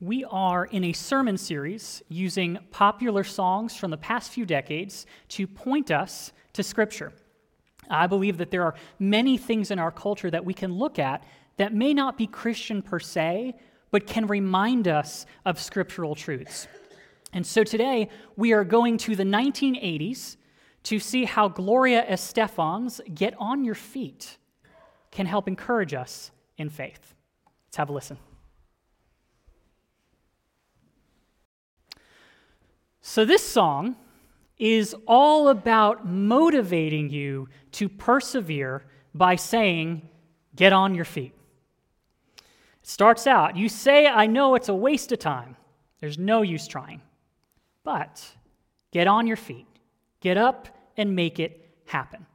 We are in a sermon series using popular songs from the past few decades to point us to Scripture. I believe that there are many things in our culture that we can look at that may not be Christian per se, but can remind us of scriptural truths. And so today we are going to the 1980s to see how Gloria Estefan's Get On Your Feet can help encourage us in faith. Let's have a listen. So, this song is all about motivating you to persevere by saying, Get on your feet. It starts out, You say, I know it's a waste of time. There's no use trying. But get on your feet, get up and make it happen.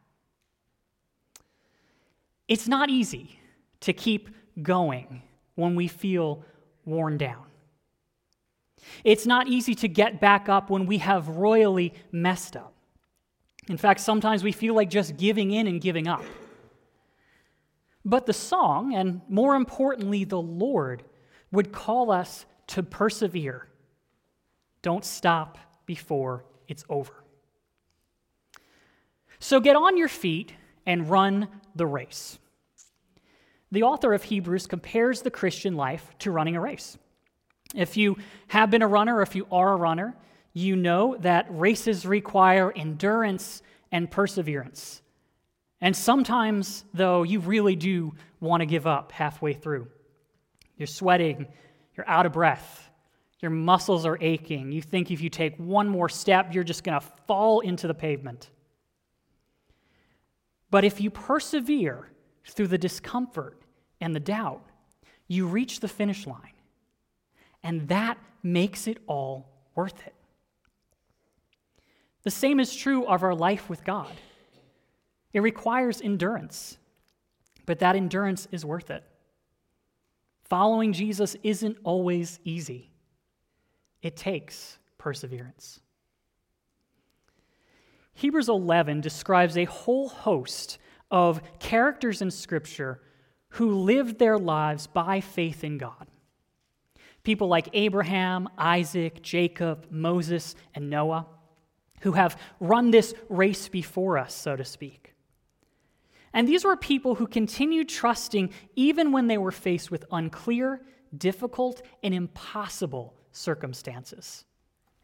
It's not easy to keep going when we feel worn down. It's not easy to get back up when we have royally messed up. In fact, sometimes we feel like just giving in and giving up. But the song, and more importantly, the Lord, would call us to persevere. Don't stop before it's over. So get on your feet and run the race. The author of Hebrews compares the Christian life to running a race. If you have been a runner or if you are a runner, you know that races require endurance and perseverance. And sometimes, though, you really do want to give up halfway through. You're sweating, you're out of breath, your muscles are aching. You think if you take one more step, you're just going to fall into the pavement. But if you persevere through the discomfort and the doubt, you reach the finish line. And that makes it all worth it. The same is true of our life with God. It requires endurance, but that endurance is worth it. Following Jesus isn't always easy, it takes perseverance. Hebrews 11 describes a whole host of characters in Scripture who lived their lives by faith in God. People like Abraham, Isaac, Jacob, Moses, and Noah, who have run this race before us, so to speak. And these were people who continued trusting even when they were faced with unclear, difficult, and impossible circumstances.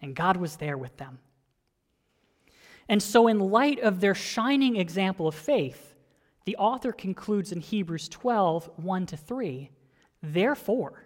And God was there with them. And so, in light of their shining example of faith, the author concludes in Hebrews 12 1 to 3 Therefore,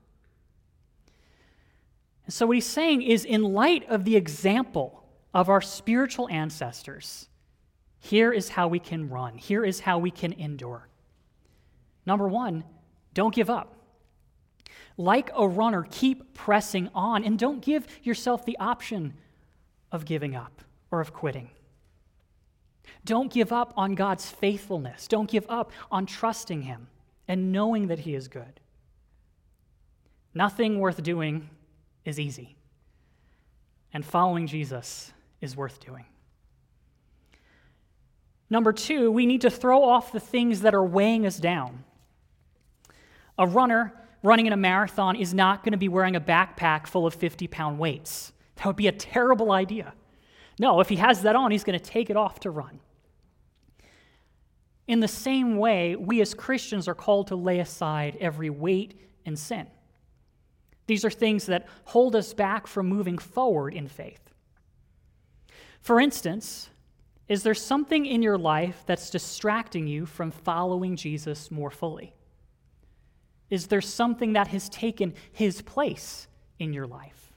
So, what he's saying is, in light of the example of our spiritual ancestors, here is how we can run. Here is how we can endure. Number one, don't give up. Like a runner, keep pressing on and don't give yourself the option of giving up or of quitting. Don't give up on God's faithfulness. Don't give up on trusting Him and knowing that He is good. Nothing worth doing is easy, and following Jesus is worth doing. Number two, we need to throw off the things that are weighing us down. A runner running in a marathon is not going to be wearing a backpack full of 50 pound weights. That would be a terrible idea. No, if he has that on, he's going to take it off to run. In the same way, we as Christians are called to lay aside every weight and sin. These are things that hold us back from moving forward in faith. For instance, is there something in your life that's distracting you from following Jesus more fully? Is there something that has taken his place in your life?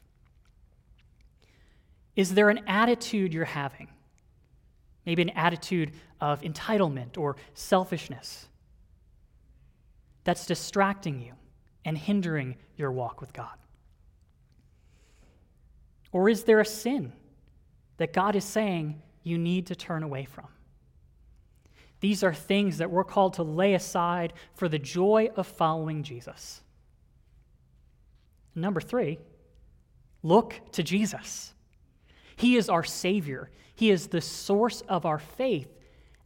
Is there an attitude you're having? Maybe an attitude of entitlement or selfishness that's distracting you and hindering your walk with God. Or is there a sin that God is saying you need to turn away from? These are things that we're called to lay aside for the joy of following Jesus. Number three, look to Jesus. He is our Savior, He is the source of our faith,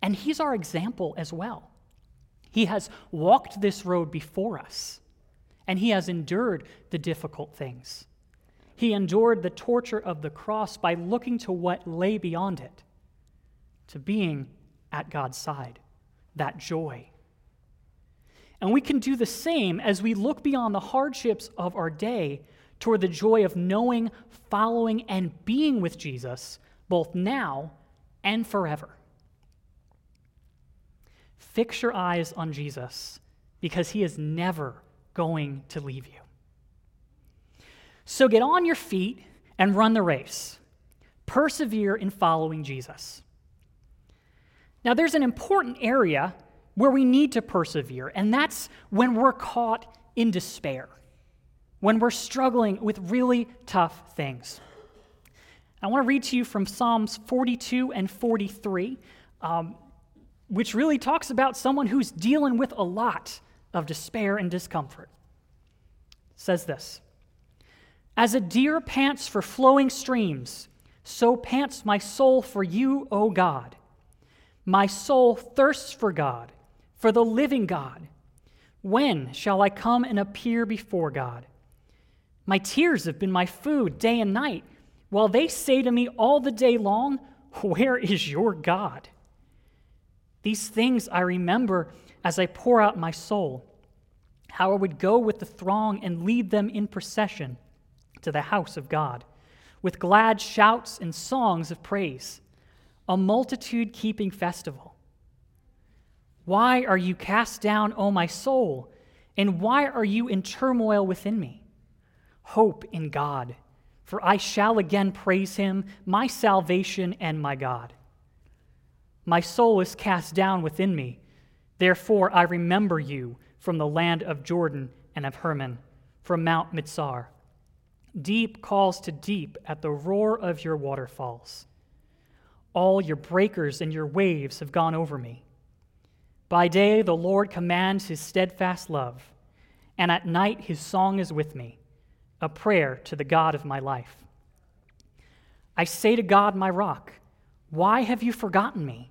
and He's our example as well. He has walked this road before us, and He has endured the difficult things. He endured the torture of the cross by looking to what lay beyond it, to being at God's side, that joy. And we can do the same as we look beyond the hardships of our day toward the joy of knowing, following, and being with Jesus, both now and forever. Fix your eyes on Jesus because he is never going to leave you. So get on your feet and run the race. Persevere in following Jesus. Now, there's an important area where we need to persevere, and that's when we're caught in despair, when we're struggling with really tough things. I want to read to you from Psalms 42 and 43, um, which really talks about someone who's dealing with a lot of despair and discomfort. Says this As a deer pants for flowing streams, so pants my soul for you, O God. My soul thirsts for God, for the living God. When shall I come and appear before God? My tears have been my food day and night, while they say to me all the day long, Where is your God? These things I remember as I pour out my soul, how I would go with the throng and lead them in procession to the house of God, with glad shouts and songs of praise a multitude keeping festival. Why are you cast down, O my soul? And why are you in turmoil within me? Hope in God, for I shall again praise him, my salvation and my God. My soul is cast down within me. Therefore, I remember you from the land of Jordan and of Hermon, from Mount Mizar. Deep calls to deep at the roar of your waterfalls. All your breakers and your waves have gone over me. By day, the Lord commands his steadfast love, and at night, his song is with me, a prayer to the God of my life. I say to God, my rock, why have you forgotten me?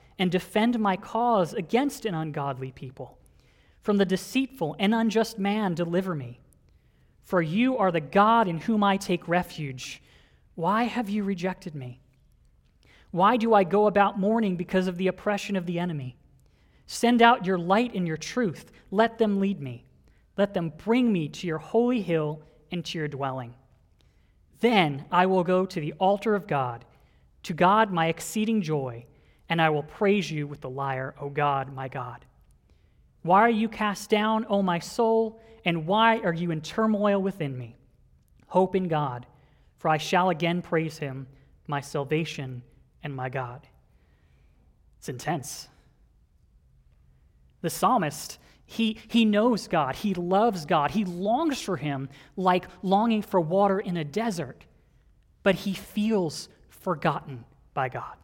and defend my cause against an ungodly people. From the deceitful and unjust man, deliver me. For you are the God in whom I take refuge. Why have you rejected me? Why do I go about mourning because of the oppression of the enemy? Send out your light and your truth. Let them lead me. Let them bring me to your holy hill and to your dwelling. Then I will go to the altar of God, to God my exceeding joy, and I will praise you with the lyre, O God, my God. Why are you cast down, O my soul, and why are you in turmoil within me? Hope in God, for I shall again praise him, my salvation and my God. It's intense. The psalmist, he, he knows God, he loves God, he longs for him like longing for water in a desert, but he feels forgotten by God.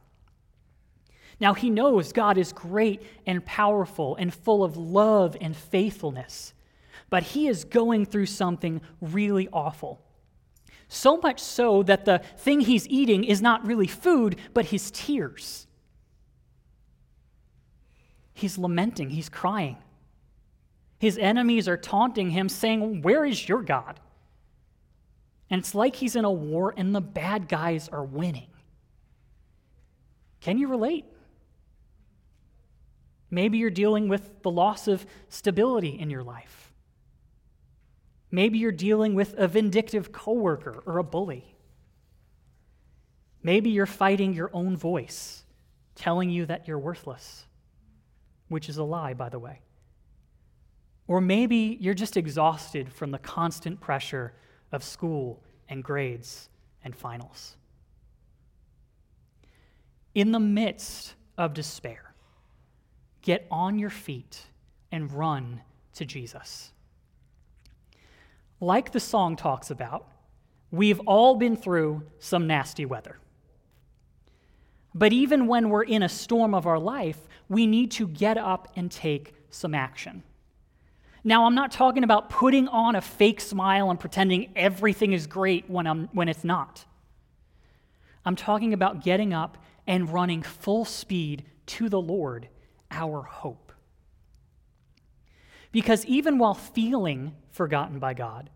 Now, he knows God is great and powerful and full of love and faithfulness, but he is going through something really awful. So much so that the thing he's eating is not really food, but his tears. He's lamenting, he's crying. His enemies are taunting him, saying, Where is your God? And it's like he's in a war and the bad guys are winning. Can you relate? Maybe you're dealing with the loss of stability in your life. Maybe you're dealing with a vindictive coworker or a bully. Maybe you're fighting your own voice, telling you that you're worthless, which is a lie, by the way. Or maybe you're just exhausted from the constant pressure of school and grades and finals. In the midst of despair, get on your feet and run to Jesus. Like the song talks about, we've all been through some nasty weather. But even when we're in a storm of our life, we need to get up and take some action. Now, I'm not talking about putting on a fake smile and pretending everything is great when, I'm, when it's not. I'm talking about getting up and running full speed to the Lord, our hope. Because even while feeling forgotten by God,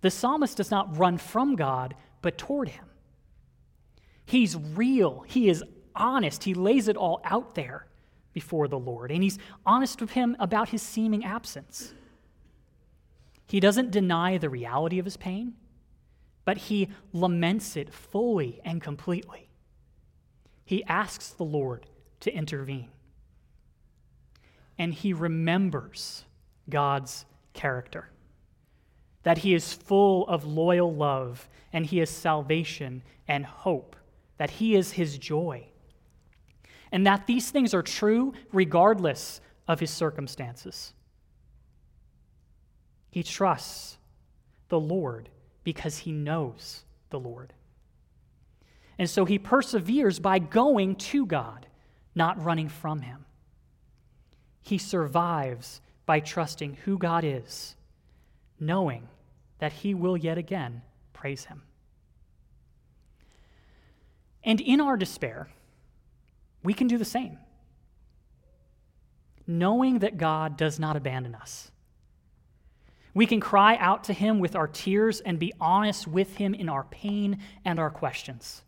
the psalmist does not run from God, but toward him. He's real, he is honest, he lays it all out there before the Lord, and he's honest with him about his seeming absence. He doesn't deny the reality of his pain, but he laments it fully and completely. He asks the Lord to intervene. And he remembers God's character that he is full of loyal love and he is salvation and hope, that he is his joy, and that these things are true regardless of his circumstances. He trusts the Lord because he knows the Lord. And so he perseveres by going to God, not running from him. He survives by trusting who God is, knowing that he will yet again praise him. And in our despair, we can do the same, knowing that God does not abandon us. We can cry out to him with our tears and be honest with him in our pain and our questions.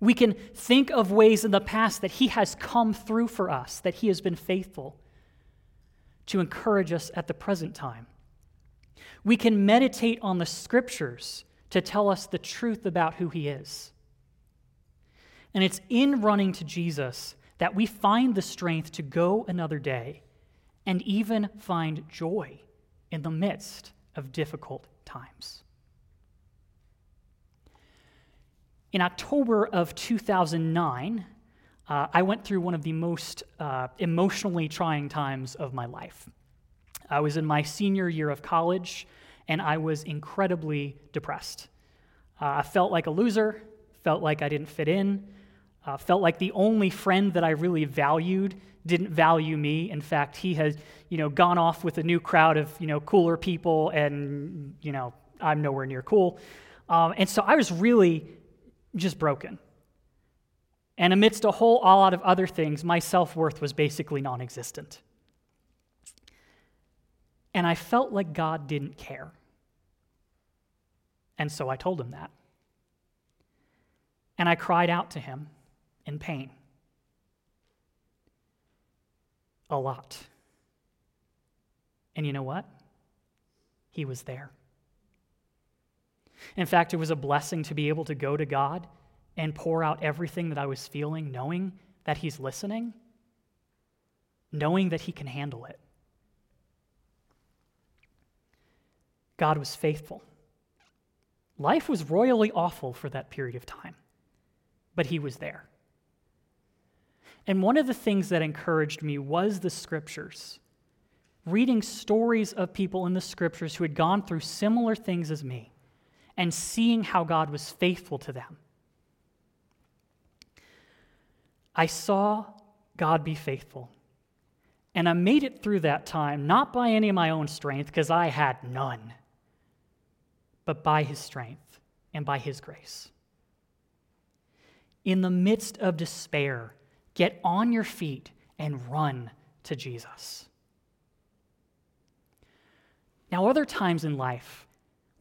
We can think of ways in the past that he has come through for us, that he has been faithful to encourage us at the present time. We can meditate on the scriptures to tell us the truth about who he is. And it's in running to Jesus that we find the strength to go another day and even find joy in the midst of difficult times. In October of 2009, uh, I went through one of the most uh, emotionally trying times of my life. I was in my senior year of college, and I was incredibly depressed. Uh, I felt like a loser, felt like I didn't fit in, uh, felt like the only friend that I really valued didn't value me. In fact, he has, you know, gone off with a new crowd of, you know, cooler people, and, you know, I'm nowhere near cool. Um, and so I was really just broken. And amidst a whole lot of other things, my self worth was basically non existent. And I felt like God didn't care. And so I told him that. And I cried out to him in pain. A lot. And you know what? He was there. In fact, it was a blessing to be able to go to God and pour out everything that I was feeling, knowing that He's listening, knowing that He can handle it. God was faithful. Life was royally awful for that period of time, but He was there. And one of the things that encouraged me was the scriptures. Reading stories of people in the scriptures who had gone through similar things as me and seeing how God was faithful to them. I saw God be faithful. And I made it through that time, not by any of my own strength, because I had none, but by His strength and by His grace. In the midst of despair, get on your feet and run to Jesus. Now, other times in life,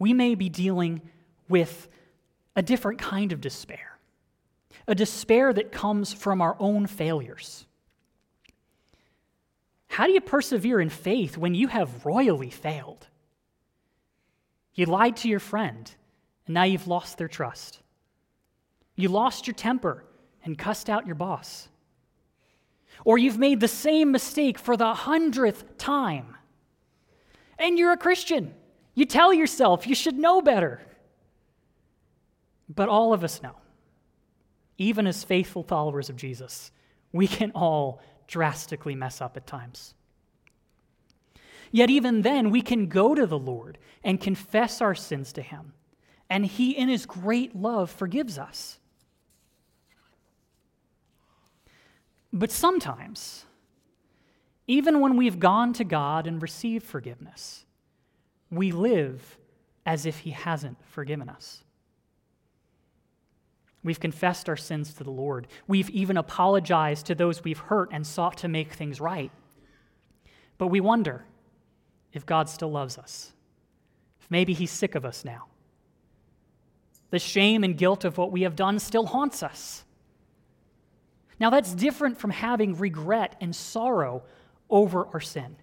we may be dealing with a different kind of despair, a despair that comes from our own failures. How do you persevere in faith when you have royally failed? You lied to your friend, and now you've lost their trust. You lost your temper and cussed out your boss. Or you've made the same mistake for the hundredth time. And you're a Christian. You tell yourself you should know better. But all of us know, even as faithful followers of Jesus, we can all drastically mess up at times. Yet, even then, we can go to the Lord and confess our sins to Him, and He, in His great love, forgives us. But sometimes, even when we've gone to God and received forgiveness, we live as if He hasn't forgiven us. We've confessed our sins to the Lord. We've even apologized to those we've hurt and sought to make things right. But we wonder if God still loves us, if maybe He's sick of us now. The shame and guilt of what we have done still haunts us. Now, that's different from having regret and sorrow over our sin.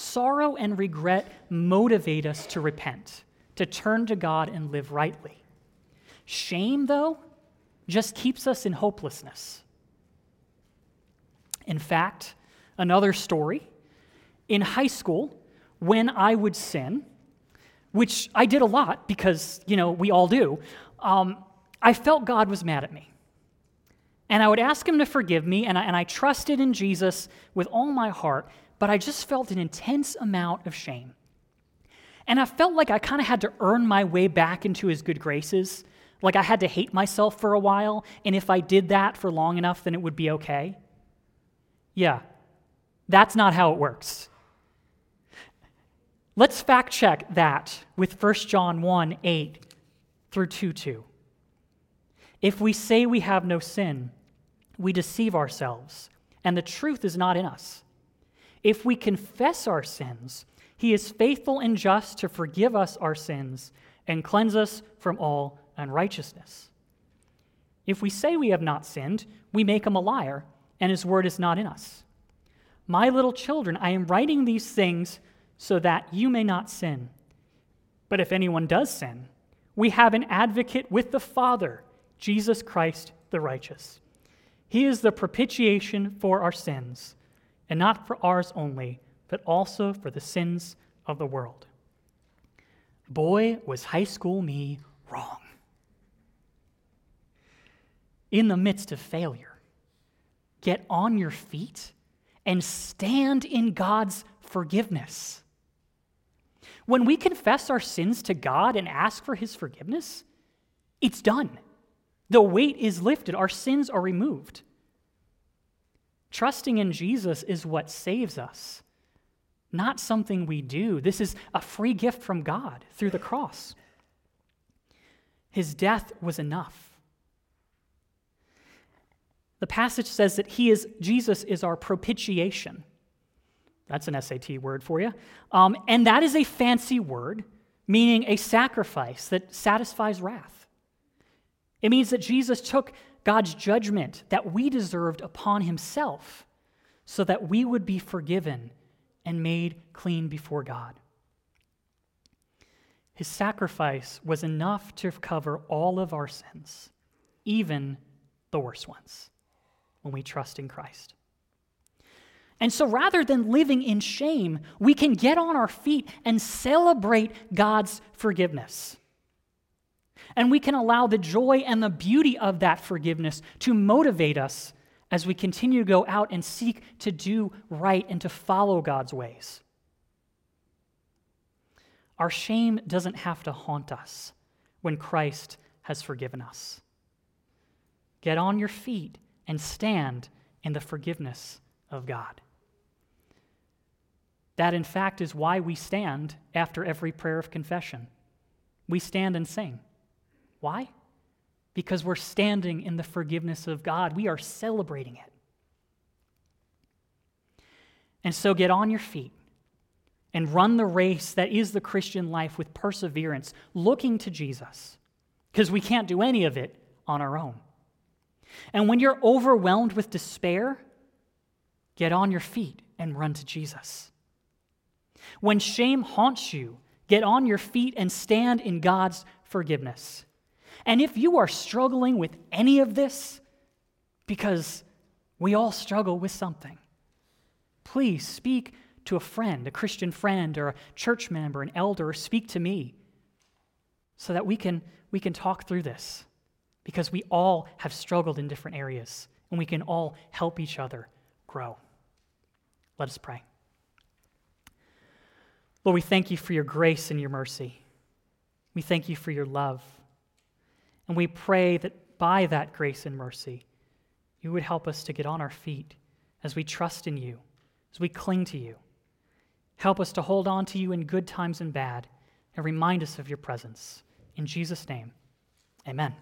Sorrow and regret motivate us to repent, to turn to God and live rightly. Shame, though, just keeps us in hopelessness. In fact, another story in high school, when I would sin, which I did a lot because, you know, we all do, um, I felt God was mad at me. And I would ask Him to forgive me, and I, and I trusted in Jesus with all my heart, but I just felt an intense amount of shame. And I felt like I kind of had to earn my way back into His good graces. Like I had to hate myself for a while, and if I did that for long enough, then it would be okay. Yeah, that's not how it works. Let's fact check that with 1 John 1 8 through 2 2. If we say we have no sin, we deceive ourselves, and the truth is not in us. If we confess our sins, he is faithful and just to forgive us our sins and cleanse us from all unrighteousness. If we say we have not sinned, we make him a liar, and his word is not in us. My little children, I am writing these things so that you may not sin. But if anyone does sin, we have an advocate with the Father, Jesus Christ the righteous. He is the propitiation for our sins, and not for ours only, but also for the sins of the world. Boy, was high school me wrong. In the midst of failure, get on your feet and stand in God's forgiveness. When we confess our sins to God and ask for His forgiveness, it's done. The weight is lifted, our sins are removed. Trusting in Jesus is what saves us, not something we do. This is a free gift from God through the cross. His death was enough. The passage says that he is Jesus is our propitiation. That's an SAT word for you. Um, and that is a fancy word, meaning a sacrifice that satisfies wrath. It means that Jesus took God's judgment that we deserved upon himself so that we would be forgiven and made clean before God. His sacrifice was enough to cover all of our sins, even the worst ones, when we trust in Christ. And so rather than living in shame, we can get on our feet and celebrate God's forgiveness. And we can allow the joy and the beauty of that forgiveness to motivate us as we continue to go out and seek to do right and to follow God's ways. Our shame doesn't have to haunt us when Christ has forgiven us. Get on your feet and stand in the forgiveness of God. That, in fact, is why we stand after every prayer of confession. We stand and sing. Why? Because we're standing in the forgiveness of God. We are celebrating it. And so get on your feet and run the race that is the Christian life with perseverance, looking to Jesus, because we can't do any of it on our own. And when you're overwhelmed with despair, get on your feet and run to Jesus. When shame haunts you, get on your feet and stand in God's forgiveness. And if you are struggling with any of this, because we all struggle with something, please speak to a friend, a Christian friend, or a church member, an elder, or speak to me so that we can, we can talk through this because we all have struggled in different areas and we can all help each other grow. Let us pray. Lord, we thank you for your grace and your mercy. We thank you for your love. And we pray that by that grace and mercy, you would help us to get on our feet as we trust in you, as we cling to you. Help us to hold on to you in good times and bad, and remind us of your presence. In Jesus' name, amen.